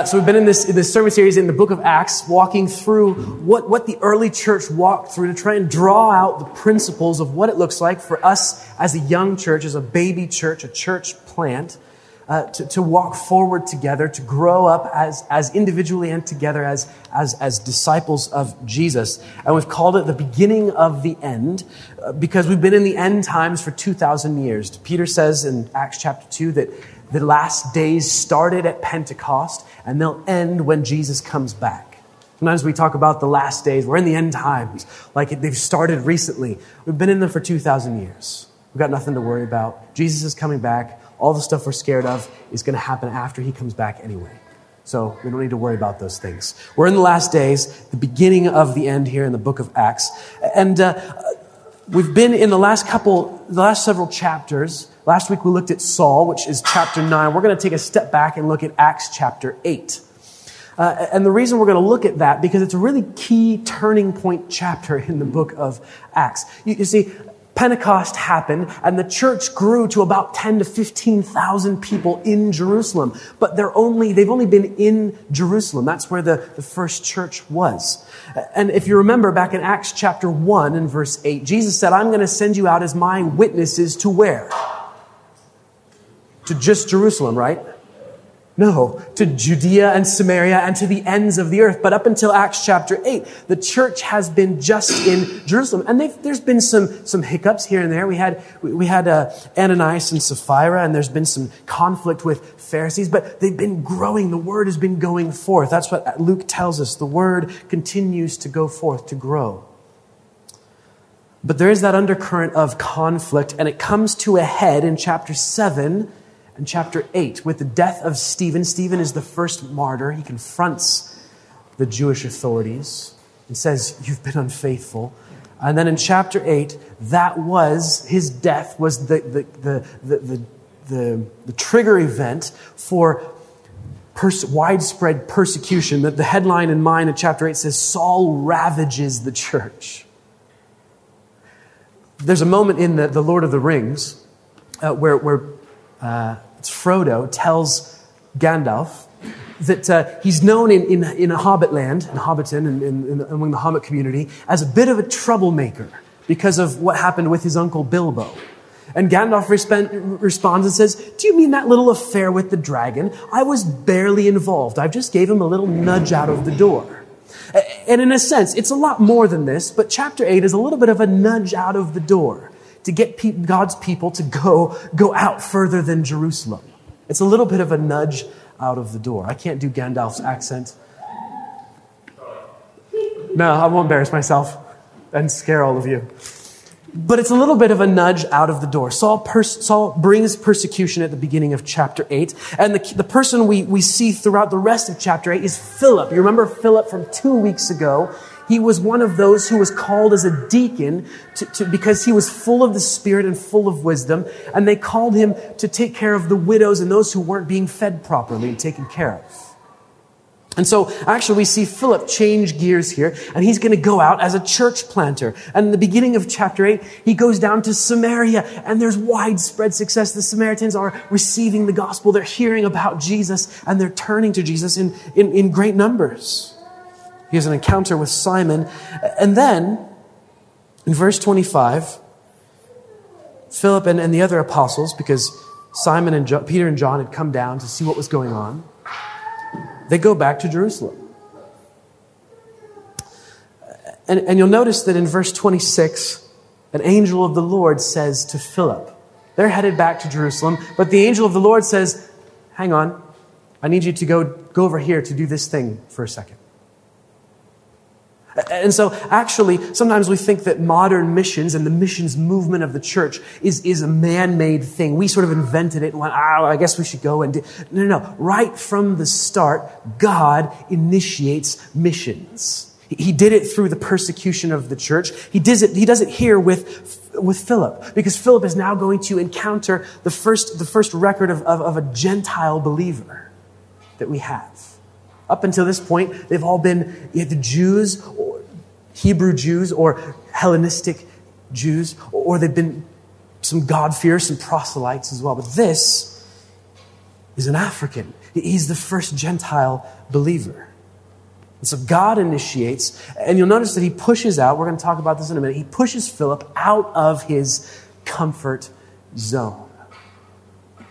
Uh, so we've been in this, this sermon series in the book of Acts, walking through what, what the early church walked through to try and draw out the principles of what it looks like for us as a young church, as a baby church, a church plant, uh, to, to walk forward together, to grow up as, as individually and together as, as, as disciples of Jesus. And we've called it the beginning of the end uh, because we've been in the end times for 2,000 years. Peter says in Acts chapter 2 that the last days started at Pentecost and they'll end when Jesus comes back. Sometimes we talk about the last days. We're in the end times, like they've started recently. We've been in them for 2,000 years. We've got nothing to worry about. Jesus is coming back. All the stuff we're scared of is going to happen after he comes back anyway. So we don't need to worry about those things. We're in the last days, the beginning of the end here in the book of Acts. And uh, we've been in the last couple, the last several chapters Last week we looked at Saul, which is chapter 9. We're going to take a step back and look at Acts chapter 8. Uh, and the reason we're going to look at that, because it's a really key turning point chapter in the book of Acts. You, you see, Pentecost happened and the church grew to about 10 to 15,000 people in Jerusalem. But they're only, they've only been in Jerusalem. That's where the, the first church was. And if you remember back in Acts chapter 1 and verse 8, Jesus said, I'm going to send you out as my witnesses to where? To just Jerusalem, right? No, to Judea and Samaria and to the ends of the earth. But up until Acts chapter 8, the church has been just in Jerusalem. And there's been some, some hiccups here and there. We had, we had uh, Ananias and Sapphira, and there's been some conflict with Pharisees, but they've been growing. The word has been going forth. That's what Luke tells us. The word continues to go forth, to grow. But there is that undercurrent of conflict, and it comes to a head in chapter 7 in chapter 8 with the death of Stephen. Stephen is the first martyr. He confronts the Jewish authorities and says, You've been unfaithful. And then in chapter 8, that was, his death was the, the, the, the, the, trigger event for pers- widespread persecution. That the headline in mine in chapter 8 says, Saul ravages the church. There's a moment in the, the Lord of the Rings uh, where, where uh, Frodo, tells Gandalf that uh, he's known in, in, in Hobbitland, in Hobbiton, in, in, among the Hobbit community, as a bit of a troublemaker because of what happened with his uncle Bilbo. And Gandalf resp- responds and says, Do you mean that little affair with the dragon? I was barely involved. I just gave him a little nudge out of the door. And in a sense, it's a lot more than this, but chapter 8 is a little bit of a nudge out of the door to get pe- God's people to go, go out further than Jerusalem. It's a little bit of a nudge out of the door. I can't do Gandalf's accent. No, I won't embarrass myself and scare all of you. But it's a little bit of a nudge out of the door. Saul, pers- Saul brings persecution at the beginning of chapter 8. And the, the person we, we see throughout the rest of chapter 8 is Philip. You remember Philip from two weeks ago? He was one of those who was called as a deacon to, to, because he was full of the Spirit and full of wisdom. And they called him to take care of the widows and those who weren't being fed properly and taken care of. And so, actually, we see Philip change gears here, and he's going to go out as a church planter. And in the beginning of chapter 8, he goes down to Samaria, and there's widespread success. The Samaritans are receiving the gospel, they're hearing about Jesus, and they're turning to Jesus in, in, in great numbers. He has an encounter with Simon. And then, in verse 25, Philip and, and the other apostles, because Simon and jo- Peter and John had come down to see what was going on, they go back to Jerusalem. And, and you'll notice that in verse 26, an angel of the Lord says to Philip, they're headed back to Jerusalem, but the angel of the Lord says, Hang on, I need you to go, go over here to do this thing for a second. And so, actually, sometimes we think that modern missions and the missions movement of the church is, is a man made thing. We sort of invented it and went, ah, I guess we should go and do. No, no, no. Right from the start, God initiates missions. He did it through the persecution of the church. He does it, he does it here with, with Philip, because Philip is now going to encounter the first, the first record of, of, of a Gentile believer that we have. Up until this point, they've all been the Jews, or Hebrew Jews, or Hellenistic Jews, or they've been some God-fearers, some proselytes as well. But this is an African. He's the first Gentile believer. And so God initiates, and you'll notice that he pushes out, we're going to talk about this in a minute, he pushes Philip out of his comfort zone.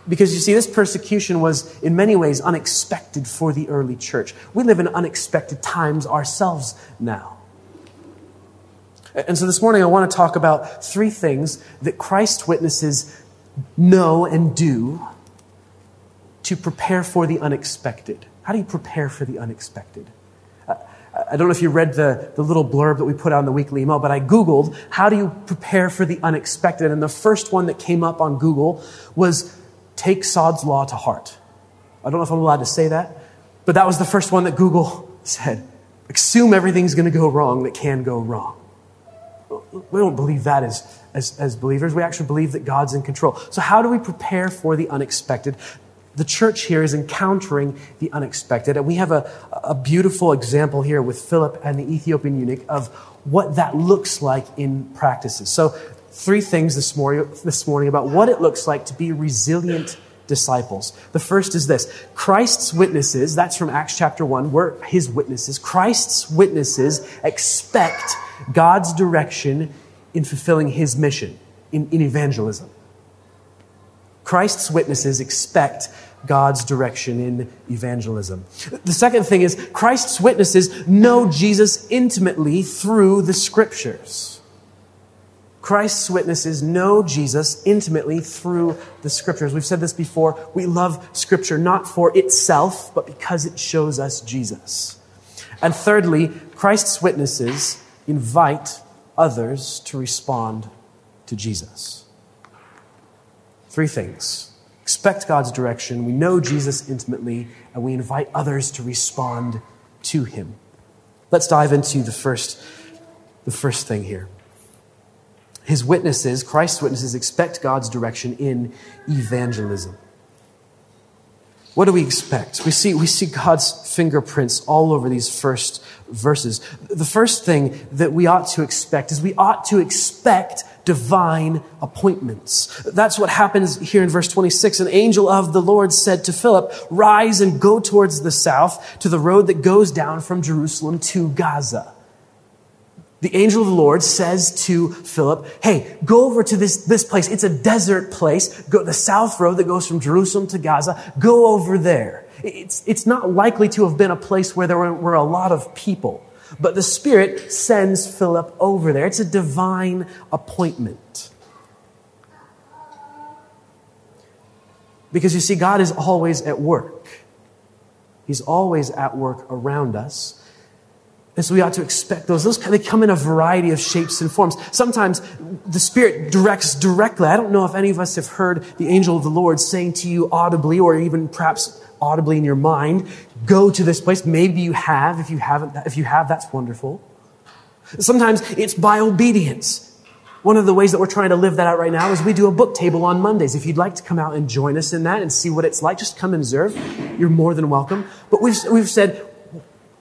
Because you see, this persecution was in many ways unexpected for the early church. We live in unexpected times ourselves now. And so this morning I want to talk about three things that Christ witnesses know and do to prepare for the unexpected. How do you prepare for the unexpected? I don't know if you read the, the little blurb that we put on the weekly email, but I Googled, how do you prepare for the unexpected? And the first one that came up on Google was take Sod's Law to heart. I don't know if I'm allowed to say that, but that was the first one that Google said. Assume everything's going to go wrong that can go wrong. We don't believe that as, as, as believers. We actually believe that God's in control. So, how do we prepare for the unexpected? The church here is encountering the unexpected. And we have a, a beautiful example here with Philip and the Ethiopian eunuch of what that looks like in practices. So, three things this morning, this morning about what it looks like to be resilient disciples. The first is this Christ's witnesses, that's from Acts chapter 1, we're his witnesses. Christ's witnesses expect God's direction in fulfilling his mission, in, in evangelism. Christ's witnesses expect God's direction in evangelism. The second thing is Christ's witnesses know Jesus intimately through the scriptures. Christ's witnesses know Jesus intimately through the scriptures. We've said this before. We love scripture not for itself, but because it shows us Jesus. And thirdly, Christ's witnesses invite others to respond to Jesus. Three things. Expect God's direction. We know Jesus intimately, and we invite others to respond to him. Let's dive into the first, the first thing here his witnesses, Christ's witnesses, expect God's direction in evangelism. What do we expect? We see, we see God's fingerprints all over these first verses. The first thing that we ought to expect is we ought to expect divine appointments. That's what happens here in verse 26. An angel of the Lord said to Philip, Rise and go towards the south to the road that goes down from Jerusalem to Gaza. The angel of the Lord says to Philip, Hey, go over to this, this place. It's a desert place. Go the south road that goes from Jerusalem to Gaza. Go over there. It's, it's not likely to have been a place where there were, were a lot of people. But the Spirit sends Philip over there. It's a divine appointment. Because you see, God is always at work. He's always at work around us. And so we ought to expect those. Those they come in a variety of shapes and forms. Sometimes the Spirit directs directly. I don't know if any of us have heard the angel of the Lord saying to you audibly, or even perhaps audibly in your mind, "Go to this place." Maybe you have. If you haven't, if you have, that's wonderful. Sometimes it's by obedience. One of the ways that we're trying to live that out right now is we do a book table on Mondays. If you'd like to come out and join us in that and see what it's like, just come and observe. You're more than welcome. But we've, we've said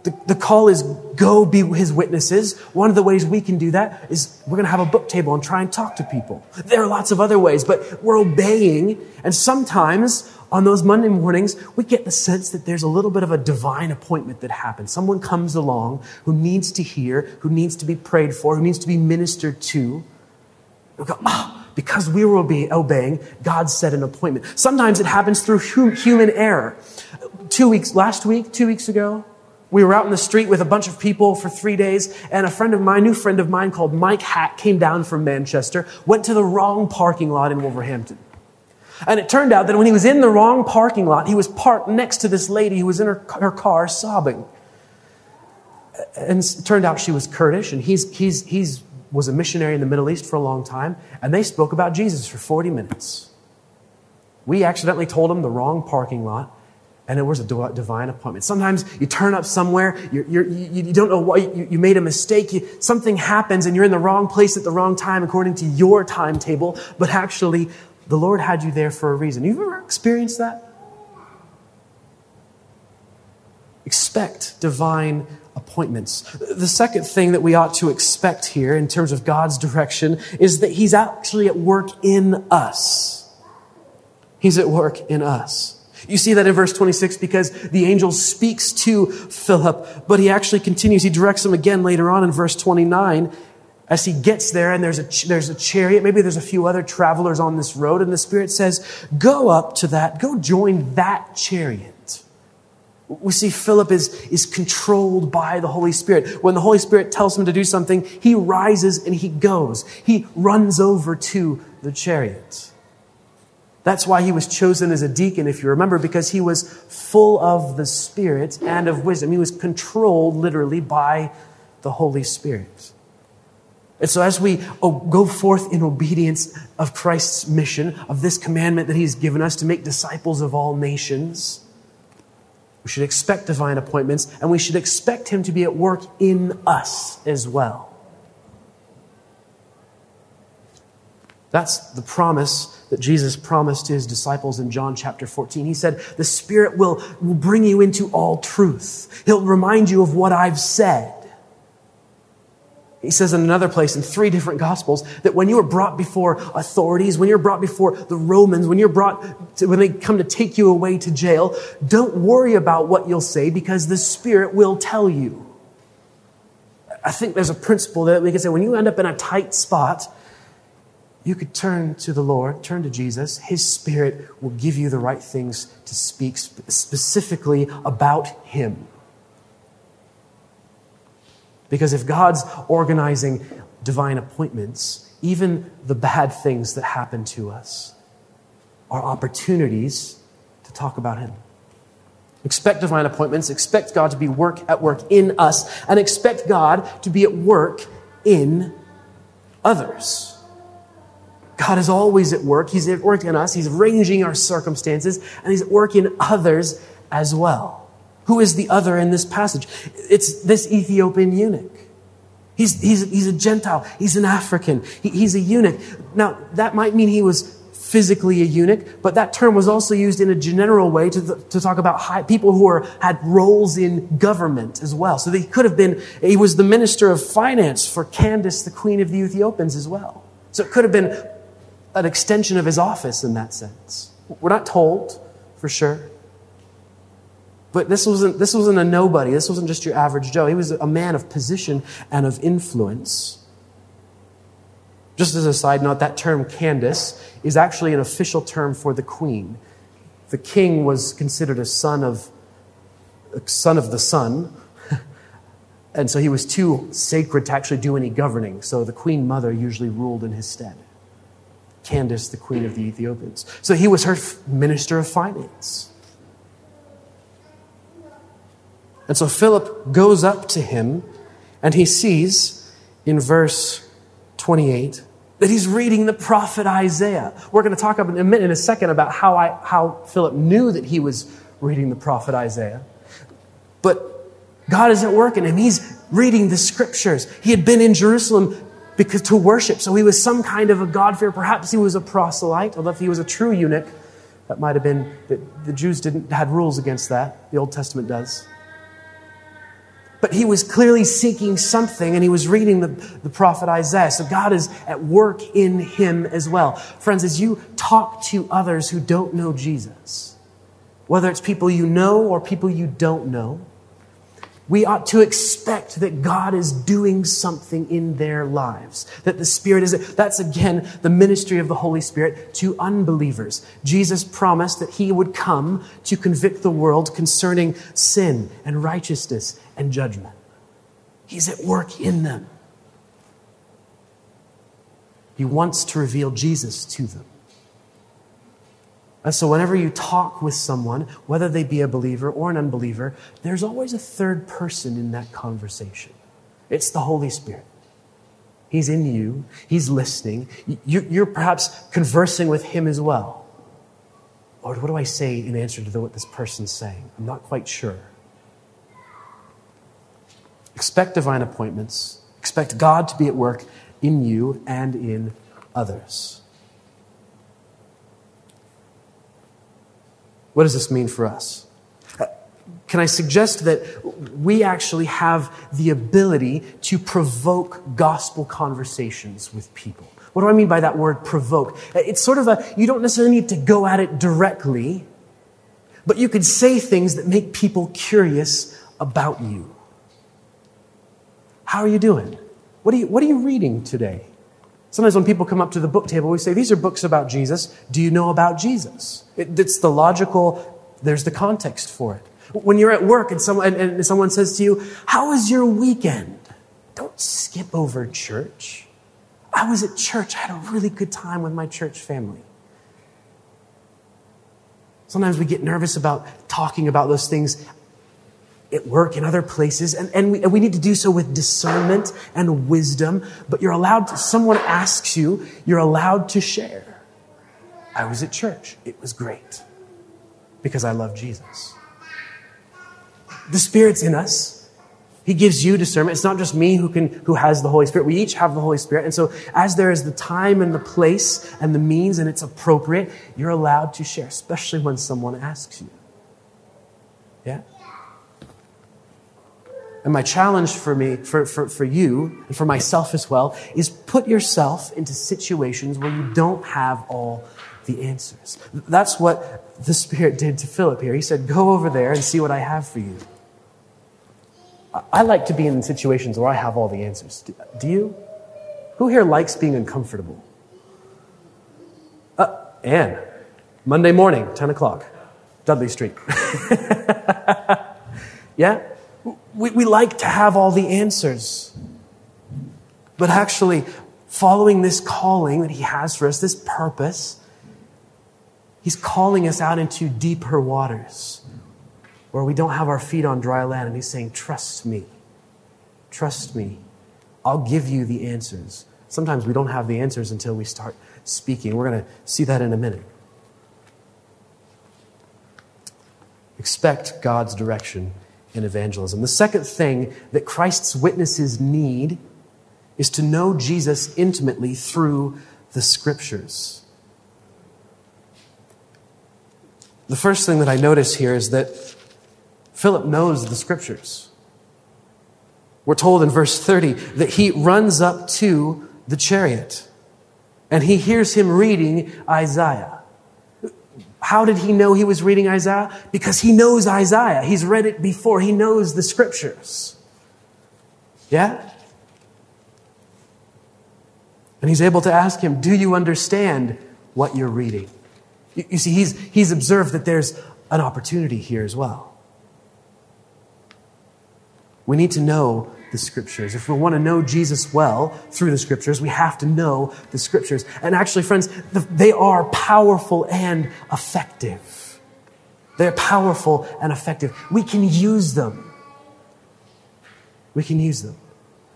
the, the call is go be his witnesses. One of the ways we can do that is we're going to have a book table and try and talk to people. There are lots of other ways, but we're obeying. And sometimes on those Monday mornings, we get the sense that there's a little bit of a divine appointment that happens. Someone comes along who needs to hear, who needs to be prayed for, who needs to be ministered to. We go, oh, because we were obeying, God set an appointment. Sometimes it happens through human error. Two weeks, last week, two weeks ago, we were out in the street with a bunch of people for three days, and a friend of mine, new friend of mine called Mike Hack, came down from Manchester, went to the wrong parking lot in Wolverhampton. And it turned out that when he was in the wrong parking lot, he was parked next to this lady who was in her, her car sobbing. And it turned out she was Kurdish, and he's, he's, he's was a missionary in the Middle East for a long time, and they spoke about Jesus for 40 minutes. We accidentally told him the wrong parking lot, and it was a divine appointment. Sometimes you turn up somewhere, you're, you're, you, you don't know why, you, you made a mistake, you, something happens, and you're in the wrong place at the wrong time according to your timetable, but actually, the Lord had you there for a reason. You've ever experienced that? Expect divine appointments. The second thing that we ought to expect here in terms of God's direction is that He's actually at work in us. He's at work in us. You see that in verse 26 because the angel speaks to Philip, but he actually continues. He directs him again later on in verse 29 as he gets there and there's a, there's a chariot. Maybe there's a few other travelers on this road and the Spirit says, go up to that, go join that chariot. We see Philip is, is controlled by the Holy Spirit. When the Holy Spirit tells him to do something, he rises and he goes. He runs over to the chariot. That's why he was chosen as a deacon, if you remember, because he was full of the Spirit and of wisdom. He was controlled literally by the Holy Spirit. And so, as we oh, go forth in obedience of Christ's mission, of this commandment that He's given us to make disciples of all nations, we should expect divine appointments and we should expect Him to be at work in us as well. That's the promise that Jesus promised to his disciples in John chapter 14. He said, The Spirit will, will bring you into all truth. He'll remind you of what I've said. He says in another place in three different gospels that when you are brought before authorities, when you're brought before the Romans, when you're brought to, when they come to take you away to jail, don't worry about what you'll say because the Spirit will tell you. I think there's a principle that we can say when you end up in a tight spot, you could turn to the Lord, turn to Jesus. His Spirit will give you the right things to speak specifically about Him. Because if God's organizing divine appointments, even the bad things that happen to us are opportunities to talk about Him. Expect divine appointments, expect God to be work at work in us, and expect God to be at work in others. God is always at work. He's at work in us. He's arranging our circumstances, and He's at work in others as well. Who is the other in this passage? It's this Ethiopian eunuch. He's, he's, he's a Gentile. He's an African. He, he's a eunuch. Now, that might mean he was physically a eunuch, but that term was also used in a general way to, to talk about high, people who were, had roles in government as well. So he could have been, he was the minister of finance for Candace, the queen of the Ethiopians as well. So it could have been an extension of his office in that sense. We're not told for sure. But this wasn't, this wasn't a nobody. This wasn't just your average Joe. He was a man of position and of influence. Just as a side note, that term Candace is actually an official term for the queen. The king was considered a son of, a son of the sun, and so he was too sacred to actually do any governing. So the queen mother usually ruled in his stead. Candace, the queen of the Ethiopians. So he was her minister of finance. And so Philip goes up to him and he sees in verse 28 that he's reading the prophet Isaiah. We're going to talk in a minute, in a second about how, I, how Philip knew that he was reading the prophet Isaiah. But God is at work in him. He's reading the scriptures. He had been in Jerusalem because to worship. So he was some kind of a God-fearer. Perhaps he was a proselyte, although if he was a true eunuch, that might have been that the Jews didn't had rules against that. The Old Testament does. But he was clearly seeking something and he was reading the, the prophet Isaiah. So God is at work in him as well. Friends, as you talk to others who don't know Jesus, whether it's people you know or people you don't know, we ought to expect that God is doing something in their lives. That the Spirit is, that's again the ministry of the Holy Spirit to unbelievers. Jesus promised that He would come to convict the world concerning sin and righteousness and judgment. He's at work in them. He wants to reveal Jesus to them. And so, whenever you talk with someone, whether they be a believer or an unbeliever, there's always a third person in that conversation. It's the Holy Spirit. He's in you, He's listening. You're perhaps conversing with Him as well. Lord, what do I say in answer to what this person's saying? I'm not quite sure. Expect divine appointments, expect God to be at work in you and in others. What does this mean for us? Uh, can I suggest that we actually have the ability to provoke gospel conversations with people? What do I mean by that word provoke? Uh, it's sort of a, you don't necessarily need to go at it directly, but you could say things that make people curious about you. How are you doing? What are you, what are you reading today? Sometimes when people come up to the book table, we say, These are books about Jesus. Do you know about Jesus? It, it's the logical, there's the context for it. When you're at work and and, and someone says to you, How was your weekend? Don't skip over church. I was at church. I had a really good time with my church family. Sometimes we get nervous about talking about those things at work in other places, and, and, we, and we need to do so with discernment and wisdom, but you're allowed to, someone asks you, you're allowed to share. I was at church. It was great because I love Jesus. The Spirit's in us. He gives you discernment. It's not just me who can, who has the Holy Spirit. We each have the Holy Spirit. And so as there is the time and the place and the means and it's appropriate, you're allowed to share, especially when someone asks you. Yeah? And my challenge for me, for, for, for you, and for myself as well, is put yourself into situations where you don't have all the answers. That's what the Spirit did to Philip here. He said, Go over there and see what I have for you. I like to be in situations where I have all the answers. Do you? Who here likes being uncomfortable? Uh, Anne, Monday morning, 10 o'clock, Dudley Street. yeah? We, we like to have all the answers. But actually, following this calling that He has for us, this purpose, He's calling us out into deeper waters where we don't have our feet on dry land. And he's saying, Trust me. Trust me. I'll give you the answers. Sometimes we don't have the answers until we start speaking. We're going to see that in a minute. Expect God's direction in evangelism. The second thing that Christ's witnesses need is to know Jesus intimately through the scriptures. The first thing that I notice here is that Philip knows the scriptures. We're told in verse 30 that he runs up to the chariot and he hears him reading Isaiah. How did he know he was reading Isaiah? Because he knows Isaiah. He's read it before. He knows the scriptures. Yeah? And he's able to ask him, Do you understand what you're reading? You, you see, he's, he's observed that there's an opportunity here as well. We need to know the scriptures. If we want to know Jesus well through the scriptures, we have to know the scriptures. And actually, friends, they are powerful and effective. They're powerful and effective. We can use them. We can use them.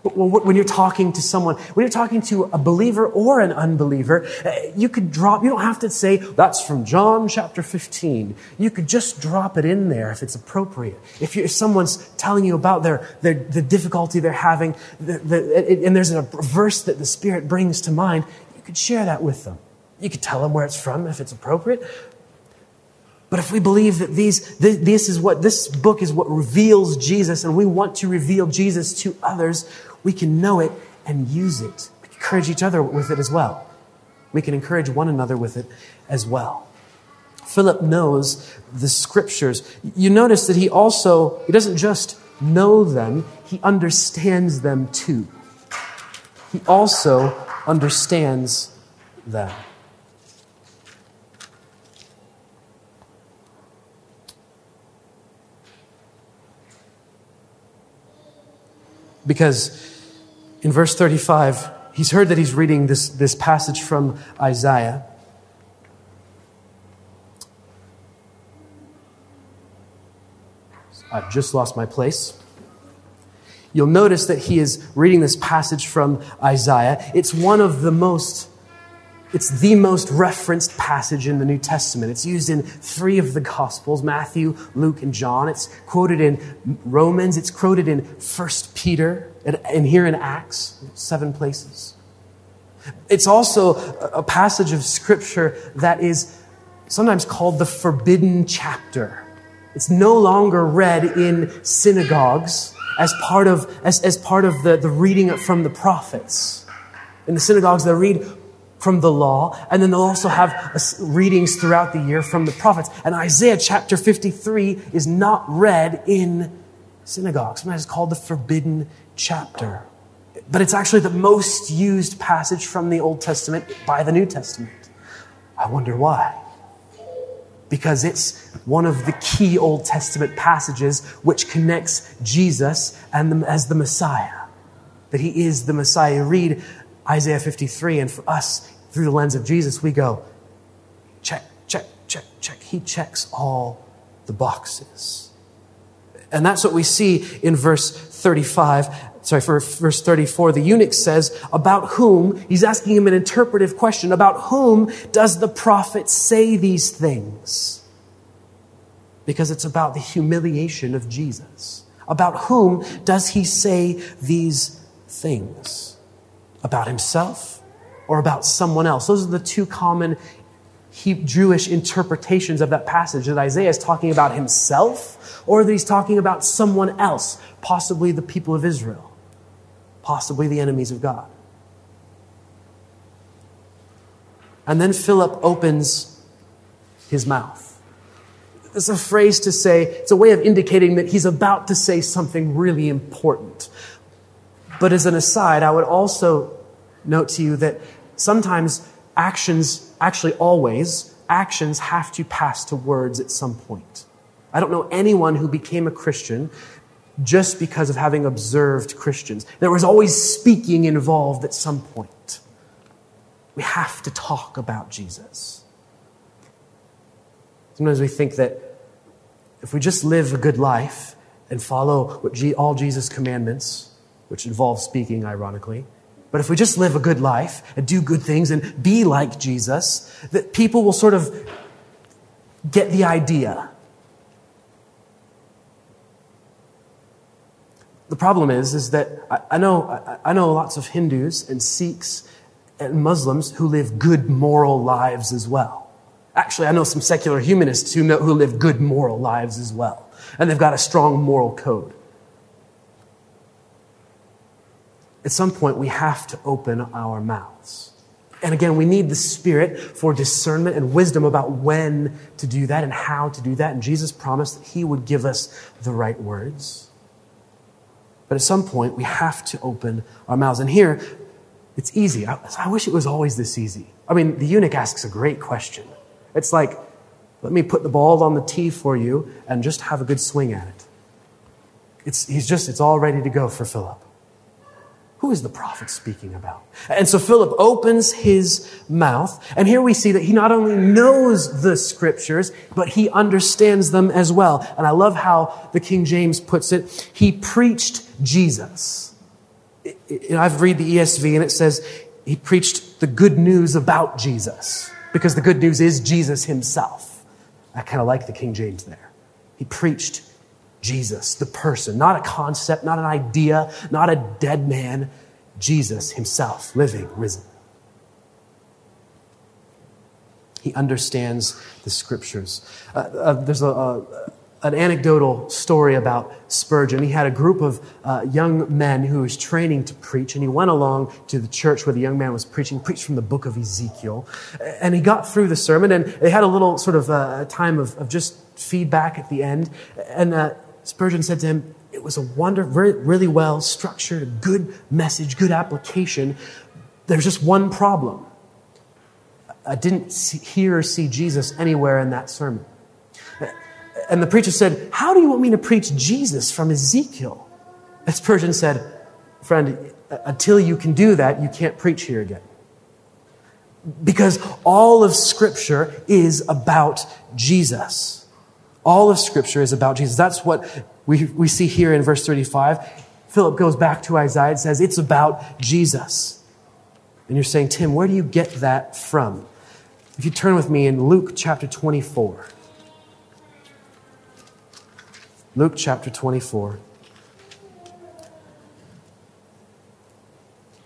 When you're talking to someone, when you're talking to a believer or an unbeliever, eh, you could drop, you don't have to say, that's from John chapter 15. You could just drop it in there if it's appropriate. If, if someone's telling you about their, their, the difficulty they're having, the, the, and there's a verse that the Spirit brings to mind, you could share that with them. You could tell them where it's from if it's appropriate. But if we believe that these, this is what, this book is what reveals Jesus and we want to reveal Jesus to others, we can know it and use it. We can encourage each other with it as well. We can encourage one another with it as well. Philip knows the scriptures. You notice that he also, he doesn't just know them, he understands them too. He also understands them. Because in verse 35, he's heard that he's reading this, this passage from Isaiah. I've just lost my place. You'll notice that he is reading this passage from Isaiah. It's one of the most it's the most referenced passage in the New Testament. It's used in three of the Gospels Matthew, Luke, and John. It's quoted in Romans. It's quoted in 1 Peter, and here in Acts, seven places. It's also a passage of Scripture that is sometimes called the forbidden chapter. It's no longer read in synagogues as part of, as, as part of the, the reading from the prophets. In the synagogues, they read from the law, and then they'll also have readings throughout the year from the prophets. And Isaiah chapter 53 is not read in synagogues. Sometimes it's called the forbidden chapter. But it's actually the most used passage from the Old Testament by the New Testament. I wonder why. Because it's one of the key Old Testament passages which connects Jesus and the, as the Messiah. That he is the Messiah. You read Isaiah 53, and for us, through the lens of Jesus, we go, check, check, check, check. He checks all the boxes. And that's what we see in verse 35. Sorry, for verse 34, the eunuch says, about whom, he's asking him an interpretive question, about whom does the prophet say these things? Because it's about the humiliation of Jesus. About whom does he say these things? About himself or about someone else? Those are the two common Jewish interpretations of that passage that Isaiah is talking about himself or that he's talking about someone else, possibly the people of Israel, possibly the enemies of God. And then Philip opens his mouth. It's a phrase to say, it's a way of indicating that he's about to say something really important. But as an aside, I would also note to you that sometimes actions, actually always, actions have to pass to words at some point. I don't know anyone who became a Christian just because of having observed Christians. There was always speaking involved at some point. We have to talk about Jesus. Sometimes we think that if we just live a good life and follow all Jesus' commandments, which involves speaking, ironically, but if we just live a good life and do good things and be like Jesus, that people will sort of get the idea. The problem is, is that I, I know, I, I know lots of Hindus and Sikhs and Muslims who live good moral lives as well. Actually, I know some secular humanists who, know, who live good moral lives as well. And they've got a strong moral code. At some point we have to open our mouths. And again, we need the Spirit for discernment and wisdom about when to do that and how to do that. And Jesus promised that He would give us the right words. But at some point, we have to open our mouths. And here, it's easy. I, I wish it was always this easy. I mean, the eunuch asks a great question. It's like, let me put the ball on the tee for you and just have a good swing at it. It's, he's just, it's all ready to go for Philip. Who is the prophet speaking about? And so Philip opens his mouth, and here we see that he not only knows the scriptures, but he understands them as well. And I love how the King James puts it. He preached Jesus. I've read the ESV, and it says he preached the good news about Jesus, because the good news is Jesus himself. I kind of like the King James there. He preached Jesus, the person, not a concept, not an idea, not a dead man, Jesus himself, living, risen. He understands the scriptures. Uh, uh, there's a, a, an anecdotal story about Spurgeon. He had a group of uh, young men who was training to preach, and he went along to the church where the young man was preaching, preached from the book of Ezekiel. And he got through the sermon, and they had a little sort of uh, time of, of just feedback at the end. And uh, Spurgeon said to him, It was a wonder, really well structured, good message, good application. There's just one problem. I didn't see, hear or see Jesus anywhere in that sermon. And the preacher said, How do you want me to preach Jesus from Ezekiel? And Spurgeon said, Friend, until you can do that, you can't preach here again. Because all of Scripture is about Jesus. All of Scripture is about Jesus. That's what we, we see here in verse 35. Philip goes back to Isaiah and says, It's about Jesus. And you're saying, Tim, where do you get that from? If you turn with me in Luke chapter 24. Luke chapter 24.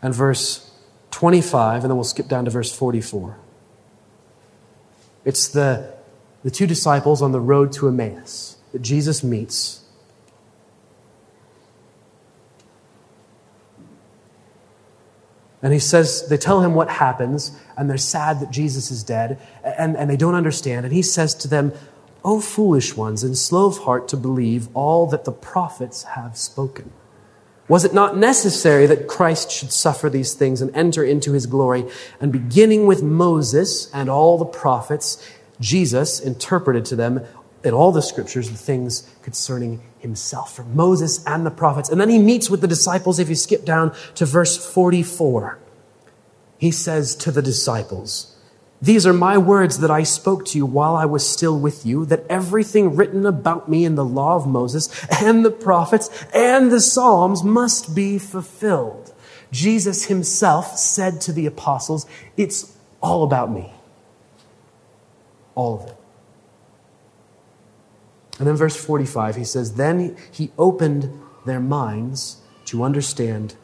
And verse 25, and then we'll skip down to verse 44. It's the the two disciples on the road to Emmaus that Jesus meets. And he says, they tell him what happens, and they're sad that Jesus is dead, and, and they don't understand. And he says to them, O foolish ones, and slow of heart to believe all that the prophets have spoken. Was it not necessary that Christ should suffer these things and enter into his glory? And beginning with Moses and all the prophets, Jesus interpreted to them in all the scriptures the things concerning himself from Moses and the prophets. And then he meets with the disciples. If you skip down to verse 44, he says to the disciples, These are my words that I spoke to you while I was still with you, that everything written about me in the law of Moses and the prophets and the Psalms must be fulfilled. Jesus himself said to the apostles, It's all about me. All of it. And then verse 45, he says, Then he opened their minds to understand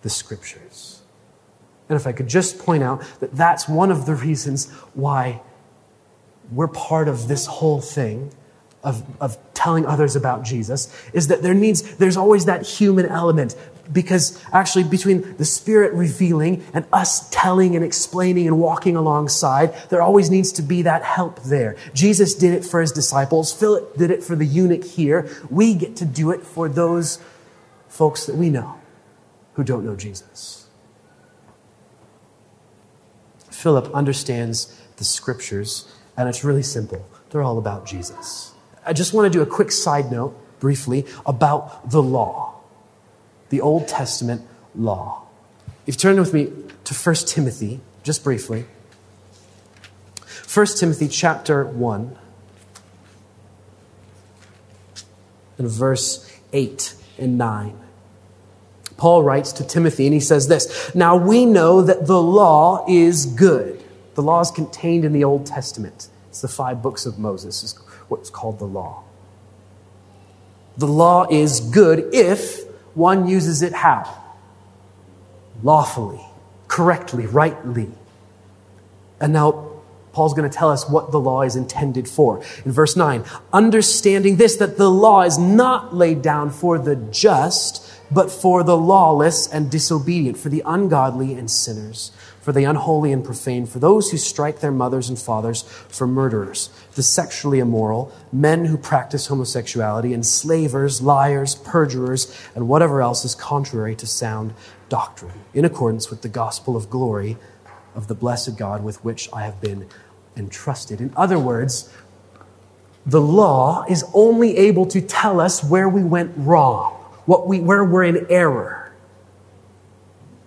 the scriptures. And if I could just point out that that's one of the reasons why we're part of this whole thing of, of telling others about Jesus, is that there needs, there's always that human element because actually between the spirit revealing and us telling and explaining and walking alongside there always needs to be that help there. Jesus did it for his disciples. Philip did it for the eunuch here. We get to do it for those folks that we know who don't know jesus. Philip understands the scriptures and it's really simple. They're all about jesus. I just want to do a quick side note briefly about the law the Old Testament law. If you turn with me to 1 Timothy, just briefly. 1 Timothy chapter 1 and verse 8 and 9. Paul writes to Timothy and he says this Now we know that the law is good. The law is contained in the Old Testament. It's the five books of Moses, is what's called the law. The law is good if one uses it how? Lawfully, correctly, rightly. And now Paul's going to tell us what the law is intended for. In verse 9, understanding this, that the law is not laid down for the just, but for the lawless and disobedient, for the ungodly and sinners for the unholy and profane, for those who strike their mothers and fathers, for murderers, the sexually immoral, men who practice homosexuality, enslavers, liars, perjurers, and whatever else is contrary to sound doctrine, in accordance with the gospel of glory of the blessed God with which I have been entrusted. In other words, the law is only able to tell us where we went wrong, what we, where we're in error.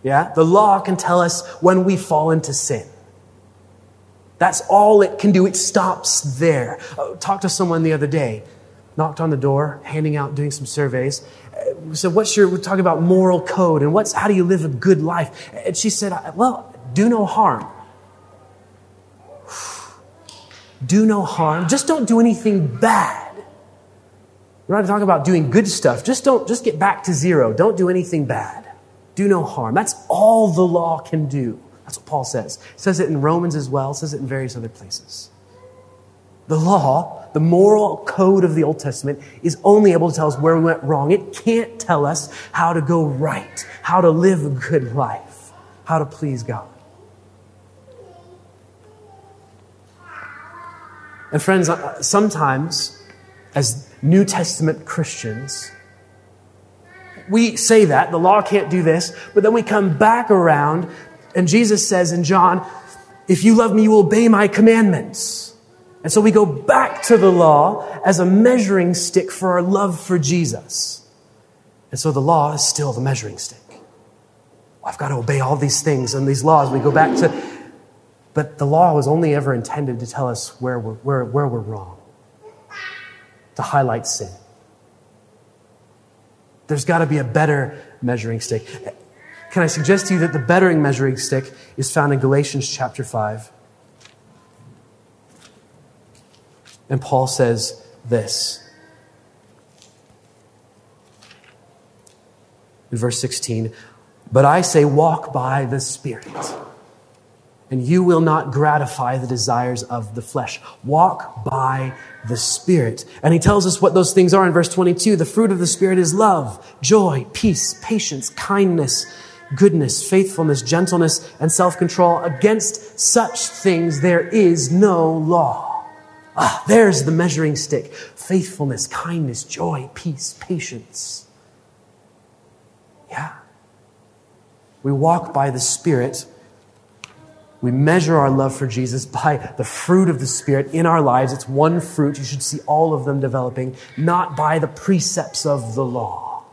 Yeah? The law can tell us when we fall into sin. That's all it can do. It stops there. Uh, talked to someone the other day, knocked on the door, handing out, doing some surveys. Uh, so, what's your, we're talking about moral code and what's, how do you live a good life? And she said, well, do no harm. Do no harm. Just don't do anything bad. We're not talking about doing good stuff. Just don't, just get back to zero. Don't do anything bad do no harm. That's all the law can do. That's what Paul says. He says it in Romans as well, says it in various other places. The law, the moral code of the Old Testament, is only able to tell us where we went wrong. It can't tell us how to go right, how to live a good life, how to please God. And friends, uh, sometimes as New Testament Christians, we say that, the law can't do this, but then we come back around and Jesus says in John, if you love me, you will obey my commandments. And so we go back to the law as a measuring stick for our love for Jesus. And so the law is still the measuring stick. I've got to obey all these things and these laws. We go back to, but the law was only ever intended to tell us where we're, where, where we're wrong, to highlight sin. There's got to be a better measuring stick. Can I suggest to you that the bettering measuring stick is found in Galatians chapter 5? And Paul says this in verse 16 But I say, walk by the Spirit and you will not gratify the desires of the flesh. Walk by the Spirit. And he tells us what those things are in verse 22. The fruit of the Spirit is love, joy, peace, patience, kindness, goodness, faithfulness, gentleness, and self control. Against such things there is no law. Ah, there's the measuring stick faithfulness, kindness, joy, peace, patience. Yeah. We walk by the Spirit. We measure our love for Jesus by the fruit of the Spirit in our lives. It's one fruit. You should see all of them developing, not by the precepts of the law.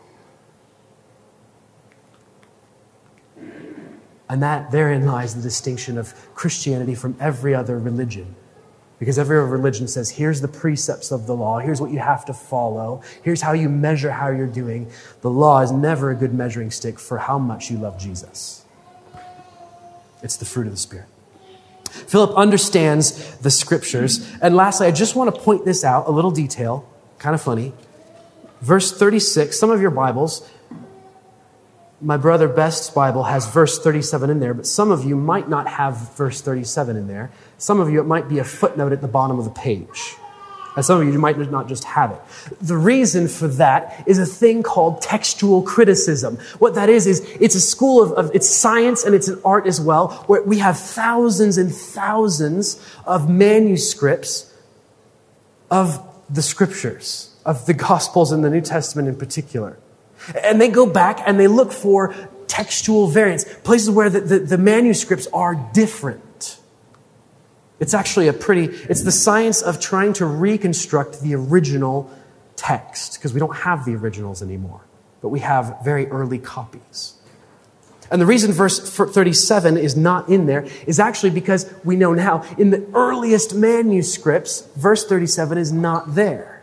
And that therein lies the distinction of Christianity from every other religion. Because every other religion says, here's the precepts of the law, here's what you have to follow, here's how you measure how you're doing. The law is never a good measuring stick for how much you love Jesus. It's the fruit of the Spirit. Philip understands the scriptures. And lastly, I just want to point this out a little detail, kind of funny. Verse 36, some of your Bibles, my brother Best's Bible has verse 37 in there, but some of you might not have verse 37 in there. Some of you, it might be a footnote at the bottom of the page. And some of you might not just have it. The reason for that is a thing called textual criticism. What that is, is it's a school of, of, it's science and it's an art as well, where we have thousands and thousands of manuscripts of the scriptures, of the gospels and the New Testament in particular. And they go back and they look for textual variants, places where the, the, the manuscripts are different. It's actually a pretty, it's the science of trying to reconstruct the original text, because we don't have the originals anymore, but we have very early copies. And the reason verse 37 is not in there is actually because we know now in the earliest manuscripts, verse 37 is not there.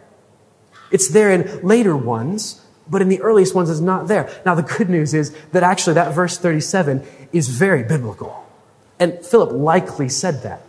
It's there in later ones, but in the earliest ones, it's not there. Now, the good news is that actually that verse 37 is very biblical. And Philip likely said that.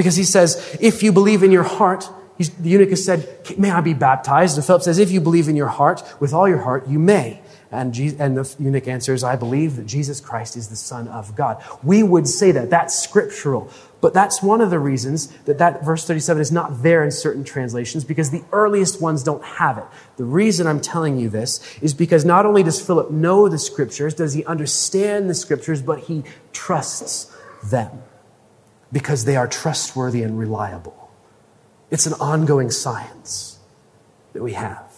Because he says, if you believe in your heart, the eunuch has said, may I be baptized? And Philip says, if you believe in your heart, with all your heart, you may. And, Jesus, and the eunuch answers, I believe that Jesus Christ is the Son of God. We would say that. That's scriptural. But that's one of the reasons that that verse 37 is not there in certain translations because the earliest ones don't have it. The reason I'm telling you this is because not only does Philip know the scriptures, does he understand the scriptures, but he trusts them because they are trustworthy and reliable. It's an ongoing science that we have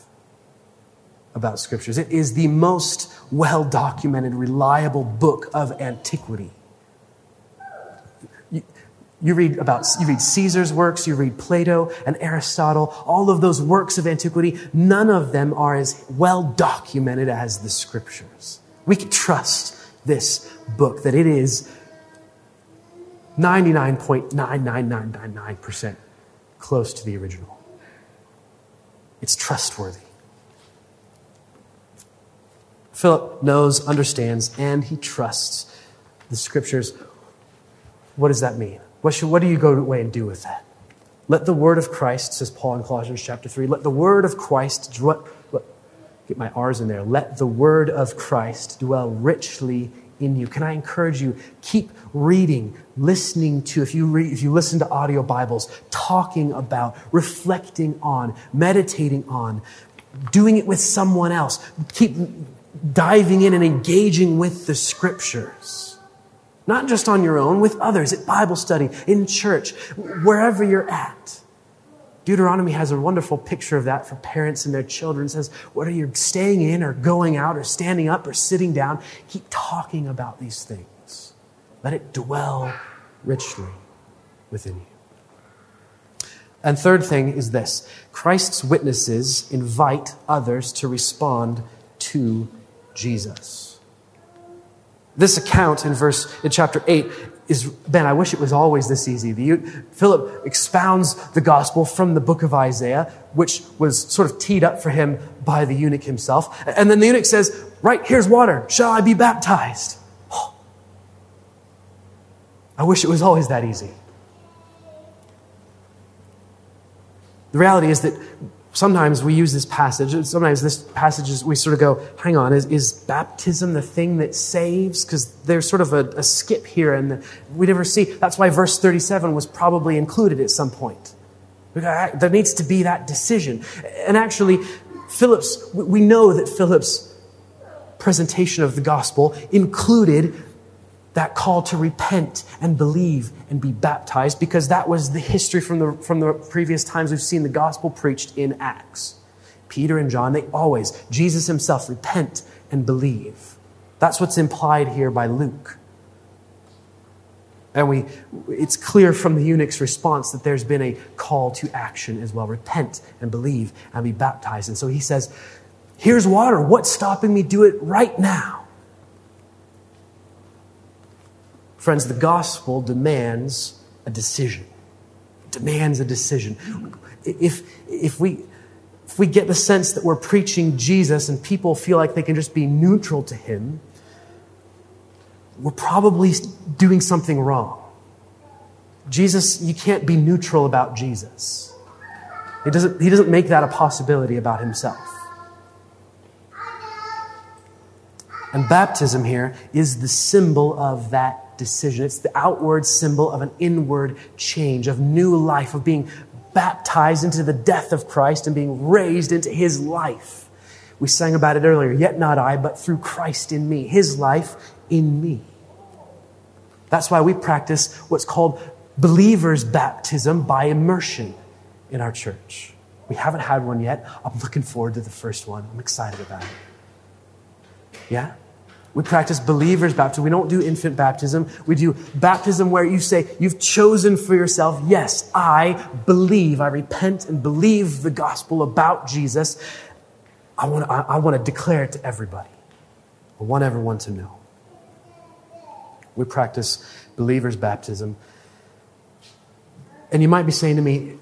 about scriptures. It is the most well documented, reliable book of antiquity. You, read about you read Caesar's works, you read Plato and Aristotle, all of those works of antiquity, none of them are as well documented as the scriptures. We can trust this book that it is 99.99999% close to the original. It's trustworthy. Philip knows, understands, and he trusts the scriptures. What does that mean? What, should, what do you go away and do with that? Let the word of Christ, says Paul in Colossians chapter 3, let the word of Christ, dwell, get my R's in there, let the word of Christ dwell richly in you. Can I encourage you, keep reading, listening to, if you, read, if you listen to audio Bibles, talking about, reflecting on, meditating on, doing it with someone else. Keep diving in and engaging with the scriptures. Not just on your own, with others, at Bible study, in church, wherever you're at. Deuteronomy has a wonderful picture of that for parents and their children. It says, whether you're staying in or going out or standing up or sitting down, keep talking about these things. Let it dwell richly within you. And third thing is this Christ's witnesses invite others to respond to Jesus. This account in verse in chapter 8 is, Ben, I wish it was always this easy. The, Philip expounds the gospel from the book of Isaiah, which was sort of teed up for him by the eunuch himself. And then the eunuch says, Right, here's water. Shall I be baptized? Oh. I wish it was always that easy. The reality is that sometimes we use this passage, sometimes this passage is, we sort of go, hang on, is, is baptism the thing that saves? Because there's sort of a, a skip here and we never see. That's why verse 37 was probably included at some point. Ah, there needs to be that decision. And actually, Philip's, we know that Philip's presentation of the gospel included that call to repent and believe and be baptized because that was the history from the, from the previous times we've seen the gospel preached in Acts. Peter and John, they always, Jesus himself, repent and believe. That's what's implied here by Luke. And we, it's clear from the eunuch's response that there's been a call to action as well. Repent and believe and be baptized. And so he says, Here's water. What's stopping me? Do it right now. Friends, the gospel demands a decision. It demands a decision. If, if, we, if we get the sense that we're preaching Jesus and people feel like they can just be neutral to him, we're probably doing something wrong. Jesus, you can't be neutral about Jesus. He doesn't, he doesn't make that a possibility about himself. And baptism here is the symbol of that decision. It's the outward symbol of an inward change, of new life, of being baptized into the death of Christ and being raised into his life. We sang about it earlier. Yet not I, but through Christ in me, his life in me. That's why we practice what's called believer's baptism by immersion in our church. We haven't had one yet. I'm looking forward to the first one. I'm excited about it. Yeah? We practice believer's baptism. We don't do infant baptism. We do baptism where you say, You've chosen for yourself, yes, I believe, I repent and believe the gospel about Jesus. I want, to, I, want to declare it to everybody. I want everyone to know. We practice believer's baptism. And you might be saying to me,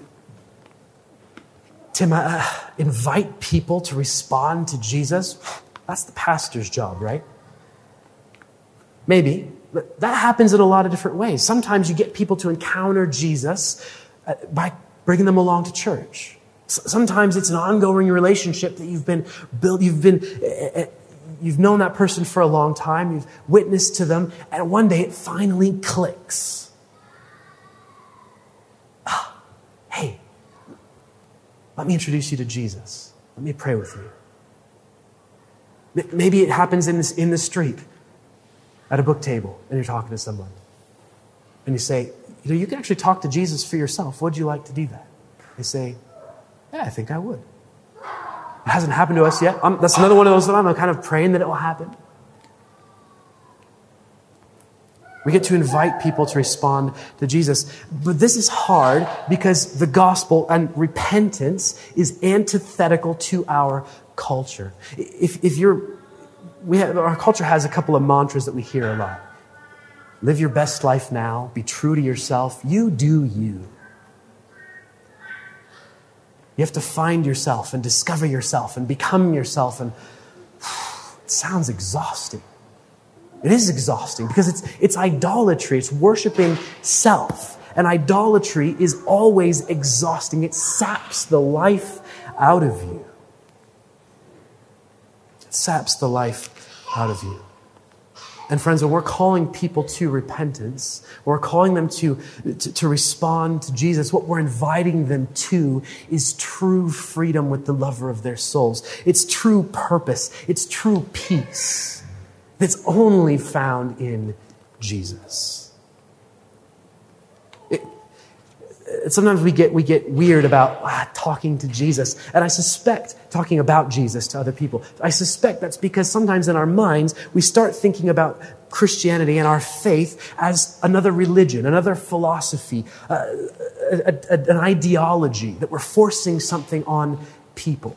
Tim, uh, invite people to respond to Jesus? That's the pastor's job, right? Maybe. But that happens in a lot of different ways. Sometimes you get people to encounter Jesus uh, by bringing them along to church. Sometimes it's an ongoing relationship that you've been built, you've been, uh, uh, you've known that person for a long time, you've witnessed to them, and one day it finally clicks. Ah, hey, let me introduce you to Jesus. Let me pray with you. Maybe it happens in, this, in the street at a book table and you're talking to someone. And you say, you know, you can actually talk to Jesus for yourself. Would you like to do that? They say, yeah, I think I would. It hasn't happened to us yet. I'm, that's another one of those that I'm kind of praying that it will happen. We get to invite people to respond to Jesus. But this is hard because the gospel and repentance is antithetical to our culture. If, if you're we have, our culture has a couple of mantras that we hear a lot. Live your best life now. Be true to yourself. You do you. You have to find yourself and discover yourself and become yourself. And it sounds exhausting. It is exhausting because it's, it's idolatry. It's worshiping self. And idolatry is always exhausting. It saps the life out of you saps the life out of you. And friends, when we're calling people to repentance, we're calling them to, to, to, respond to Jesus, what we're inviting them to is true freedom with the lover of their souls. It's true purpose. It's true peace that's only found in Jesus. Sometimes we get, we get weird about ah, talking to Jesus. And I suspect talking about Jesus to other people. I suspect that's because sometimes in our minds, we start thinking about Christianity and our faith as another religion, another philosophy, uh, a, a, an ideology that we're forcing something on people.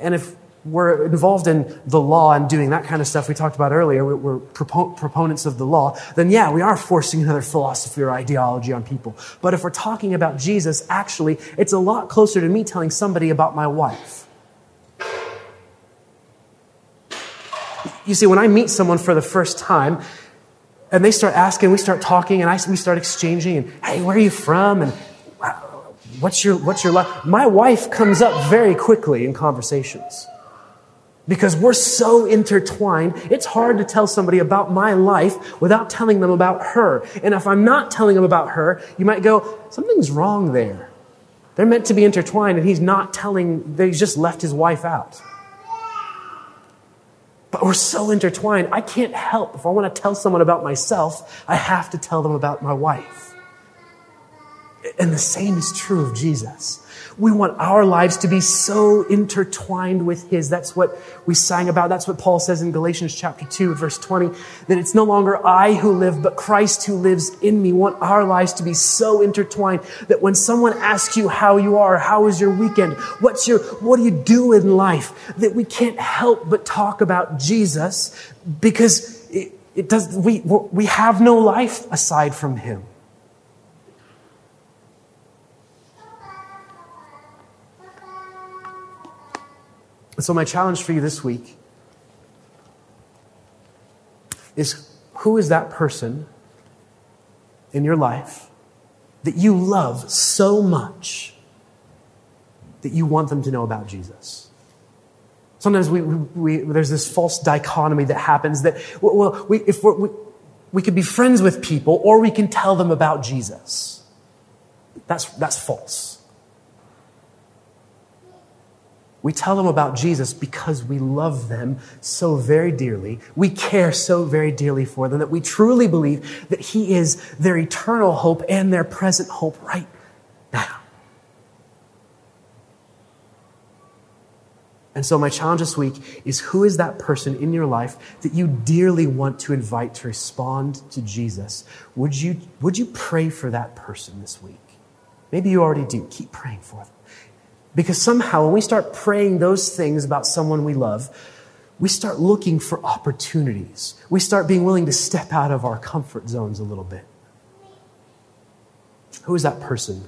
And if we're involved in the law and doing that kind of stuff we talked about earlier, we're proponents of the law, then yeah, we are forcing another philosophy or ideology on people. But if we're talking about Jesus, actually, it's a lot closer to me telling somebody about my wife. You see, when I meet someone for the first time, and they start asking, we start talking, and I, we start exchanging, and hey, where are you from? And what's your, what's your life? My wife comes up very quickly in conversations because we're so intertwined. It's hard to tell somebody about my life without telling them about her. And if I'm not telling them about her, you might go, something's wrong there. They're meant to be intertwined and he's not telling, he's just left his wife out. But we're so intertwined. I can't help. If I want to tell someone about myself, I have to tell them about my wife. And the same is true of Jesus. We want our lives to be so intertwined with His. That's what we sang about. That's what Paul says in Galatians chapter 2, verse 20, that it's no longer I who live, but Christ who lives in me. We want our lives to be so intertwined that when someone asks you how you are, how was your weekend, what's your, what do you do in life, that we can't help but talk about Jesus because it, it does, we, we have no life aside from Him. And so, my challenge for you this week is who is that person in your life that you love so much that you want them to know about Jesus? Sometimes we, we, there's this false dichotomy that happens that, well, we, if we we could be friends with people or we can tell them about Jesus. That's, that's false. We tell them about Jesus because we love them so very dearly. We care so very dearly for them that we truly believe that He is their eternal hope and their present hope right now. And so, my challenge this week is who is that person in your life that you dearly want to invite to respond to Jesus? Would you, would you pray for that person this week? Maybe you already do. Keep praying for them. Because somehow, when we start praying those things about someone we love, we start looking for opportunities. We start being willing to step out of our comfort zones a little bit. Who is that person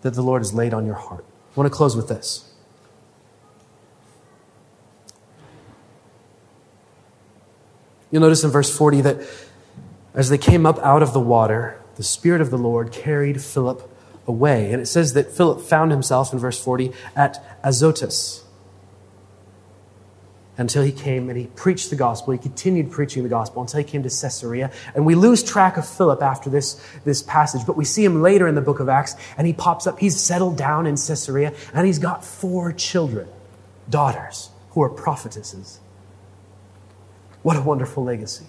that the Lord has laid on your heart? I want to close with this. You'll notice in verse 40 that as they came up out of the water, the Spirit of the Lord carried Philip away. And it says that Philip found himself in verse 40 at Azotus until he came and he preached the gospel. He continued preaching the gospel until he came to Caesarea. And we lose track of Philip after this, this passage, but we see him later in the book of Acts and he pops up. He's settled down in Caesarea and he's got four children, daughters, who are prophetesses. What a wonderful legacy.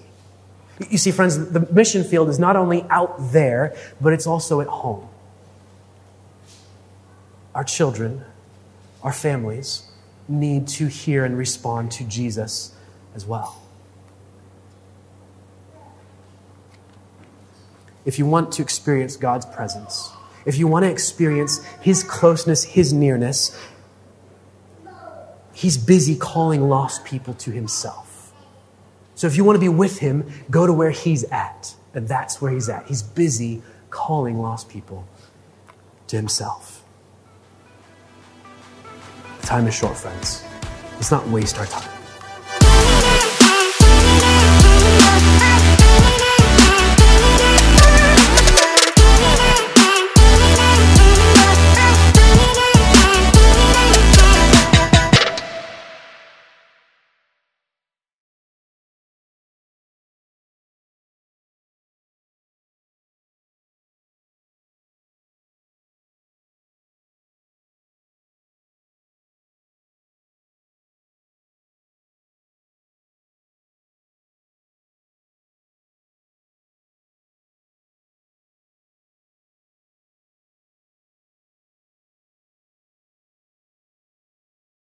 You see, friends, the mission field is not only out there, but it's also at home our children, our families need to hear and respond to Jesus as well. If you want to experience God's presence, if you want to experience His closeness, His nearness, He's busy calling lost people to Himself. So if you want to be with Him, go to where He's at. And that's where He's at. He's busy calling lost people to Himself. Time is short, friends. Let's not waste our time.